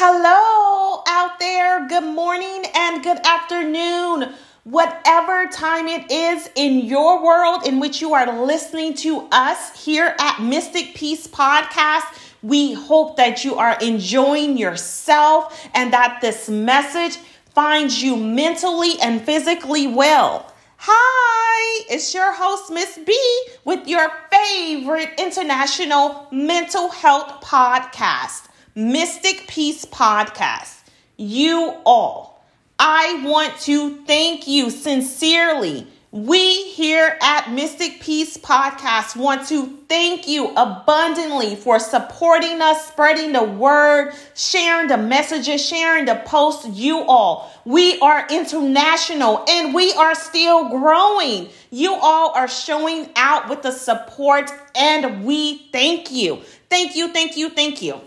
Hello out there. Good morning and good afternoon. Whatever time it is in your world in which you are listening to us here at Mystic Peace Podcast, we hope that you are enjoying yourself and that this message finds you mentally and physically well. Hi, it's your host, Miss B, with your favorite international mental health podcast. Mystic Peace Podcast. You all, I want to thank you sincerely. We here at Mystic Peace Podcast want to thank you abundantly for supporting us, spreading the word, sharing the messages, sharing the posts. You all, we are international and we are still growing. You all are showing out with the support, and we thank you. Thank you, thank you, thank you.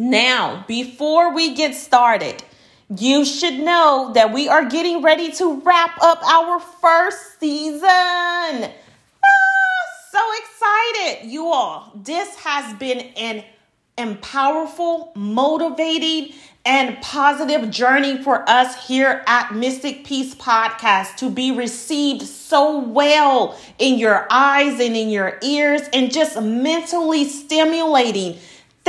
Now, before we get started, you should know that we are getting ready to wrap up our first season. Ah, so excited, you all. This has been an empowerful, motivating, and positive journey for us here at Mystic Peace Podcast to be received so well in your eyes and in your ears and just mentally stimulating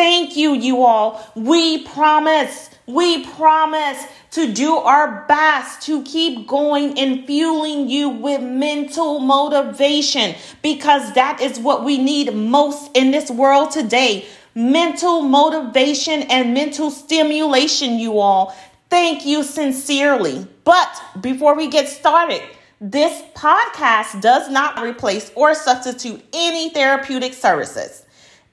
Thank you, you all. We promise, we promise to do our best to keep going and fueling you with mental motivation because that is what we need most in this world today. Mental motivation and mental stimulation, you all. Thank you sincerely. But before we get started, this podcast does not replace or substitute any therapeutic services.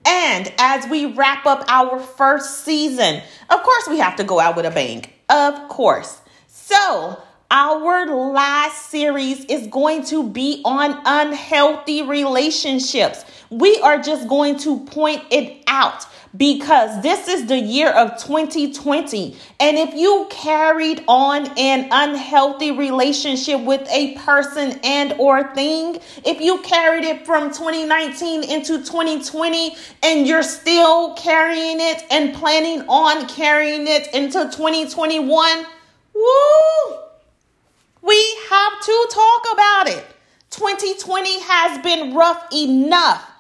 And as we wrap up our first season, of course, we have to go out with a bang. Of course. So, our last series is going to be on unhealthy relationships. We are just going to point it out because this is the year of 2020. And if you carried on an unhealthy relationship with a person and or thing, if you carried it from 2019 into 2020 and you're still carrying it and planning on carrying it into 2021, woo! We have to talk about it. 2020 has been rough enough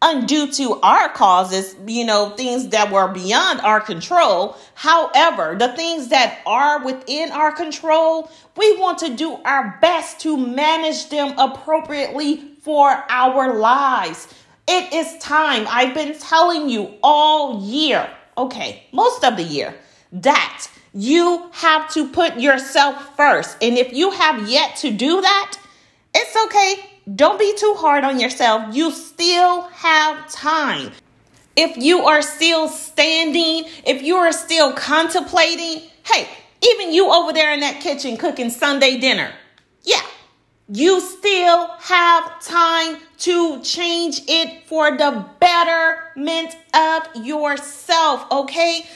undue to our causes, you know, things that were beyond our control. However, the things that are within our control, we want to do our best to manage them appropriately for our lives. It is time. I've been telling you all year, okay, most of the year, that you have to put yourself first. And if you have yet to do that, it's okay don't be too hard on yourself. You still have time. If you are still standing, if you are still contemplating, hey, even you over there in that kitchen cooking Sunday dinner, yeah, you still have time to change it for the betterment of yourself, okay?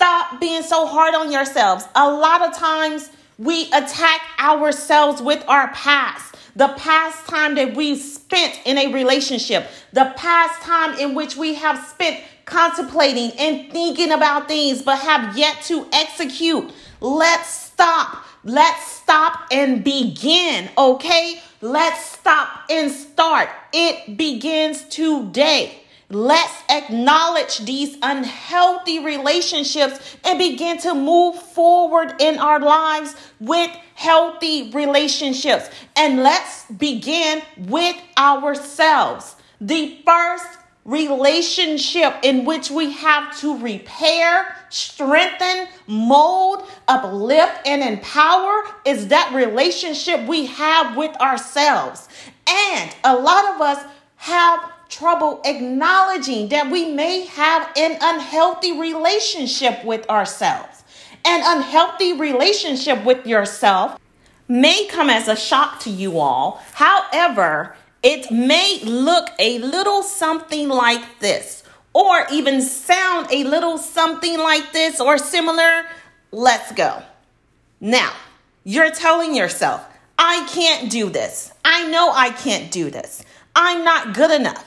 Stop being so hard on yourselves. A lot of times we attack ourselves with our past the past time that we've spent in a relationship, the past time in which we have spent contemplating and thinking about things but have yet to execute. Let's stop. Let's stop and begin, okay? Let's stop and start. It begins today. Let's acknowledge these unhealthy relationships and begin to move forward in our lives with healthy relationships. And let's begin with ourselves. The first relationship in which we have to repair, strengthen, mold, uplift, and empower is that relationship we have with ourselves. And a lot of us have trouble acknowledging that we may have an unhealthy relationship with ourselves. An unhealthy relationship with yourself may come as a shock to you all. However, it may look a little something like this, or even sound a little something like this or similar. Let's go. Now, you're telling yourself, I can't do this. I know I can't do this. I'm not good enough.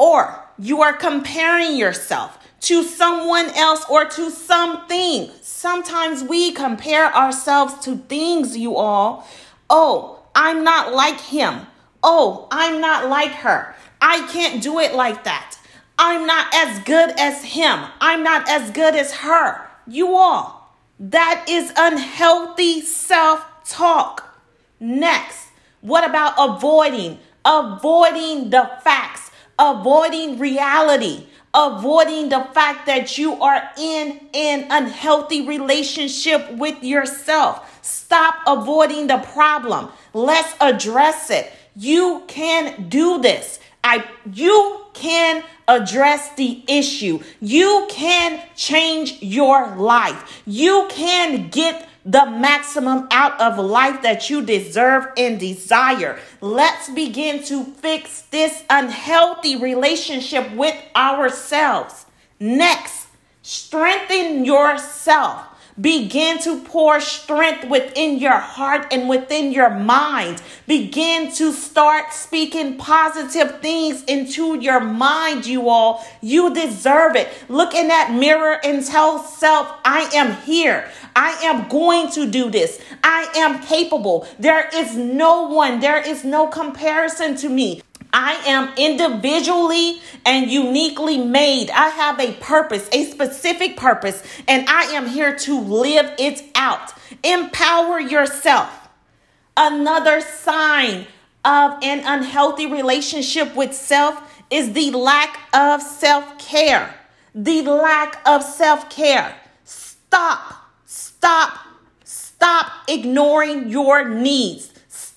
Or you are comparing yourself to someone else or to something. Sometimes we compare ourselves to things, you all. Oh, I'm not like him. Oh, I'm not like her. I can't do it like that. I'm not as good as him. I'm not as good as her. You all. That is unhealthy self talk. Next, what about avoiding? Avoiding the facts, avoiding reality, avoiding the fact that you are in an unhealthy relationship with yourself. Stop avoiding the problem. Let's address it. You can do this. I you can address the issue. You can change your life. You can get the maximum out of life that you deserve and desire. Let's begin to fix this unhealthy relationship with ourselves. Next, strengthen yourself. Begin to pour strength within your heart and within your mind. Begin to start speaking positive things into your mind, you all. You deserve it. Look in that mirror and tell self, I am here. I am going to do this. I am capable. There is no one, there is no comparison to me. I am individually and uniquely made. I have a purpose, a specific purpose, and I am here to live it out. Empower yourself. Another sign of an unhealthy relationship with self is the lack of self care. The lack of self care. Stop, stop, stop ignoring your needs.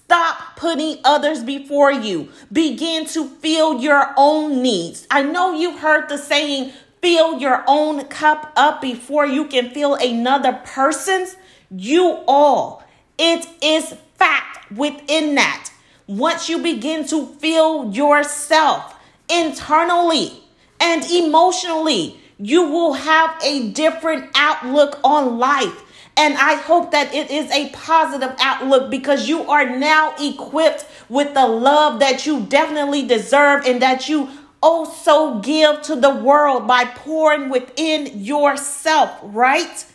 Stop putting others before you. Begin to fill your own needs. I know you've heard the saying, fill your own cup up before you can fill another person's. You all. It is fact within that. Once you begin to fill yourself internally and emotionally, you will have a different outlook on life. And I hope that it is a positive outlook because you are now equipped with the love that you definitely deserve and that you also give to the world by pouring within yourself, right?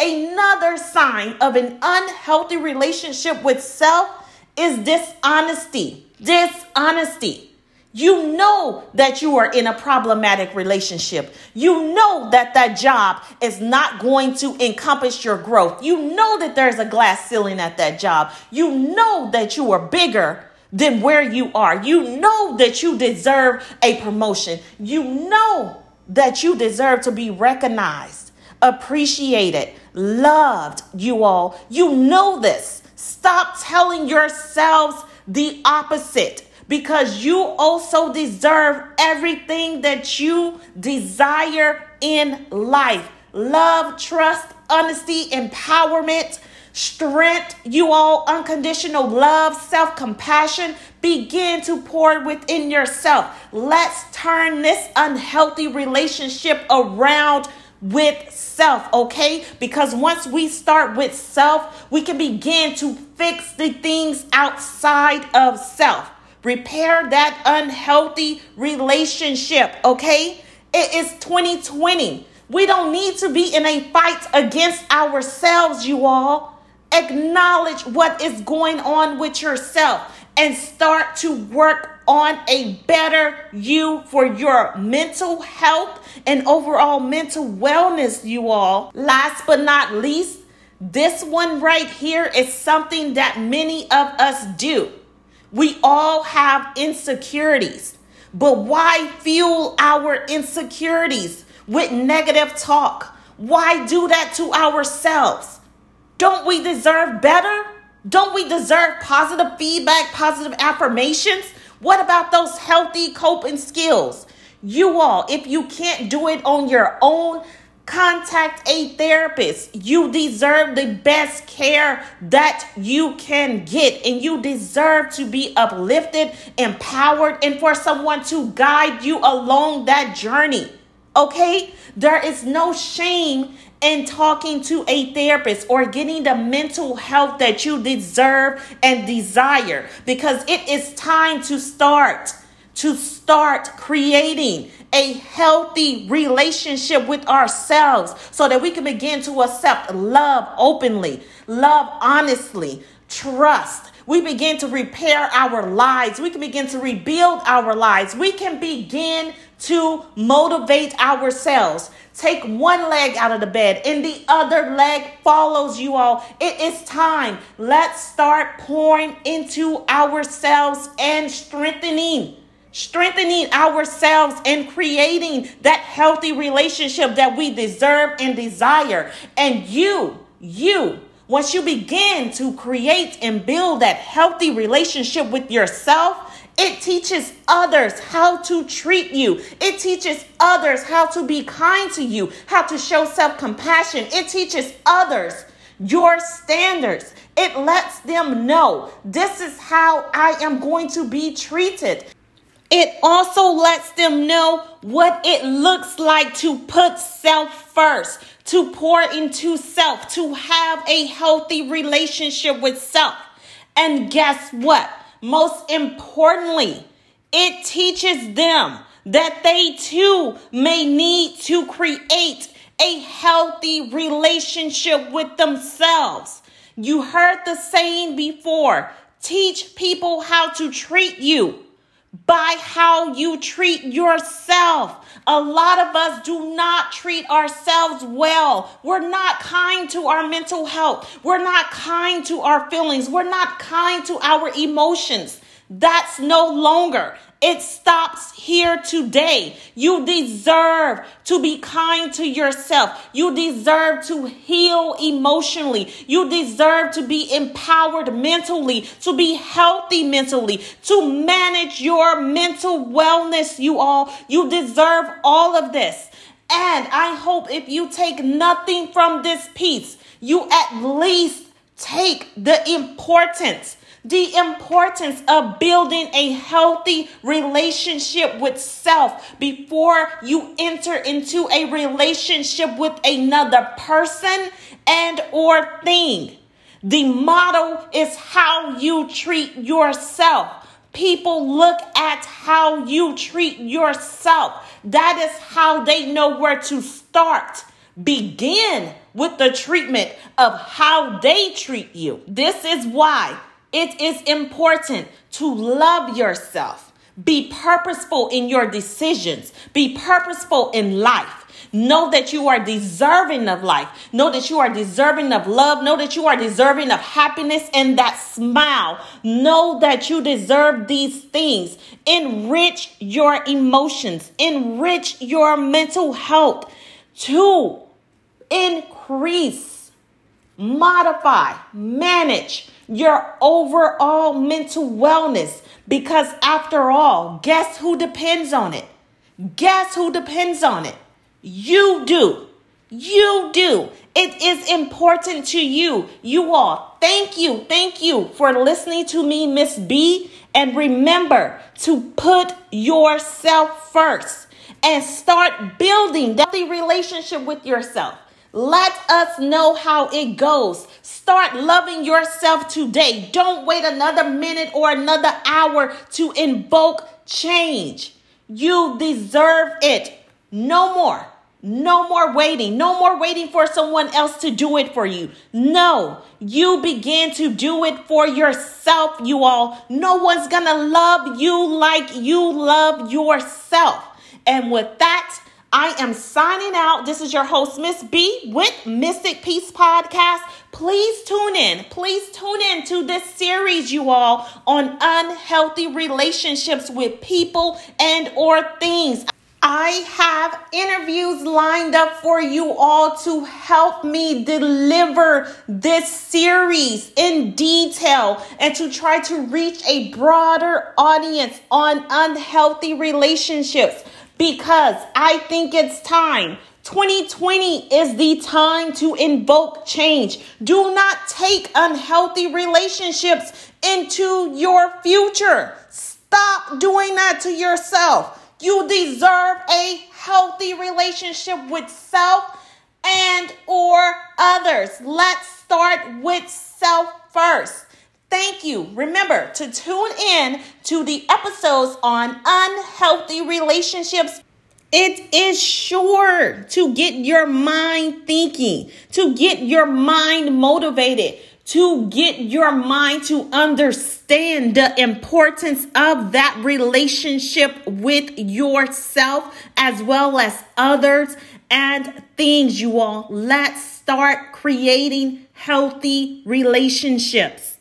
Another sign of an unhealthy relationship with self is dishonesty. Dishonesty. You know that you are in a problematic relationship. You know that that job is not going to encompass your growth. You know that there's a glass ceiling at that job. You know that you are bigger than where you are. You know that you deserve a promotion. You know that you deserve to be recognized, appreciated, loved, you all. You know this. Stop telling yourselves the opposite because you also deserve everything that you desire in life love, trust, honesty, empowerment, strength, you all, unconditional love, self compassion. Begin to pour within yourself. Let's turn this unhealthy relationship around with self, okay? Because once we start with self, we can begin to fix the things outside of self. Repair that unhealthy relationship, okay? It is 2020. We don't need to be in a fight against ourselves, you all. Acknowledge what is going on with yourself and start to work on a better you for your mental health and overall mental wellness, you all. Last but not least, this one right here is something that many of us do. We all have insecurities, but why fuel our insecurities with negative talk? Why do that to ourselves? Don't we deserve better? Don't we deserve positive feedback, positive affirmations? What about those healthy coping skills? You all, if you can't do it on your own, Contact a therapist. You deserve the best care that you can get, and you deserve to be uplifted, empowered, and for someone to guide you along that journey. Okay? There is no shame in talking to a therapist or getting the mental health that you deserve and desire because it is time to start to start creating a healthy relationship with ourselves so that we can begin to accept love openly, love honestly, trust. We begin to repair our lives. We can begin to rebuild our lives. We can begin to motivate ourselves. Take one leg out of the bed and the other leg follows you all. It is time. Let's start pouring into ourselves and strengthening strengthening ourselves and creating that healthy relationship that we deserve and desire. And you, you, once you begin to create and build that healthy relationship with yourself, it teaches others how to treat you. It teaches others how to be kind to you, how to show self compassion. It teaches others your standards. It lets them know this is how I am going to be treated. It also lets them know what it looks like to put self first, to pour into self, to have a healthy relationship with self. And guess what? Most importantly, it teaches them that they too may need to create a healthy relationship with themselves. You heard the saying before teach people how to treat you by how you treat yourself. A lot of us do not treat ourselves well. We're not kind to our mental health. We're not kind to our feelings. We're not kind to our emotions. That's no longer it stops here today. You deserve to be kind to yourself. You deserve to heal emotionally. You deserve to be empowered mentally, to be healthy mentally, to manage your mental wellness, you all. You deserve all of this. And I hope if you take nothing from this piece, you at least take the importance the importance of building a healthy relationship with self before you enter into a relationship with another person and or thing. The model is how you treat yourself. People look at how you treat yourself. That is how they know where to start. Begin with the treatment of how they treat you. This is why it is important to love yourself. Be purposeful in your decisions. Be purposeful in life. Know that you are deserving of life. Know that you are deserving of love. Know that you are deserving of happiness and that smile. Know that you deserve these things. Enrich your emotions. Enrich your mental health to increase, modify, manage your overall mental wellness. Because after all, guess who depends on it? Guess who depends on it? You do. You do. It is important to you. You all, thank you. Thank you for listening to me, Miss B. And remember to put yourself first and start building that relationship with yourself. Let us know how it goes. Start loving yourself today. Don't wait another minute or another hour to invoke change. You deserve it. No more. No more waiting. No more waiting for someone else to do it for you. No, you begin to do it for yourself, you all. No one's gonna love you like you love yourself. And with that, I am signing out. This is your host, Miss B, with Mystic Peace Podcast. Please tune in. Please tune in to this series, you all, on unhealthy relationships with people and or things. I have interviews lined up for you all to help me deliver this series in detail and to try to reach a broader audience on unhealthy relationships because I think it's time. 2020 is the time to invoke change. Do not take unhealthy relationships into your future. Stop doing that to yourself. You deserve a healthy relationship with self and or others. Let's start with self first. Thank you. Remember to tune in to the episodes on unhealthy relationships It is sure to get your mind thinking, to get your mind motivated, to get your mind to understand the importance of that relationship with yourself as well as others and things, you all. Let's start creating healthy relationships.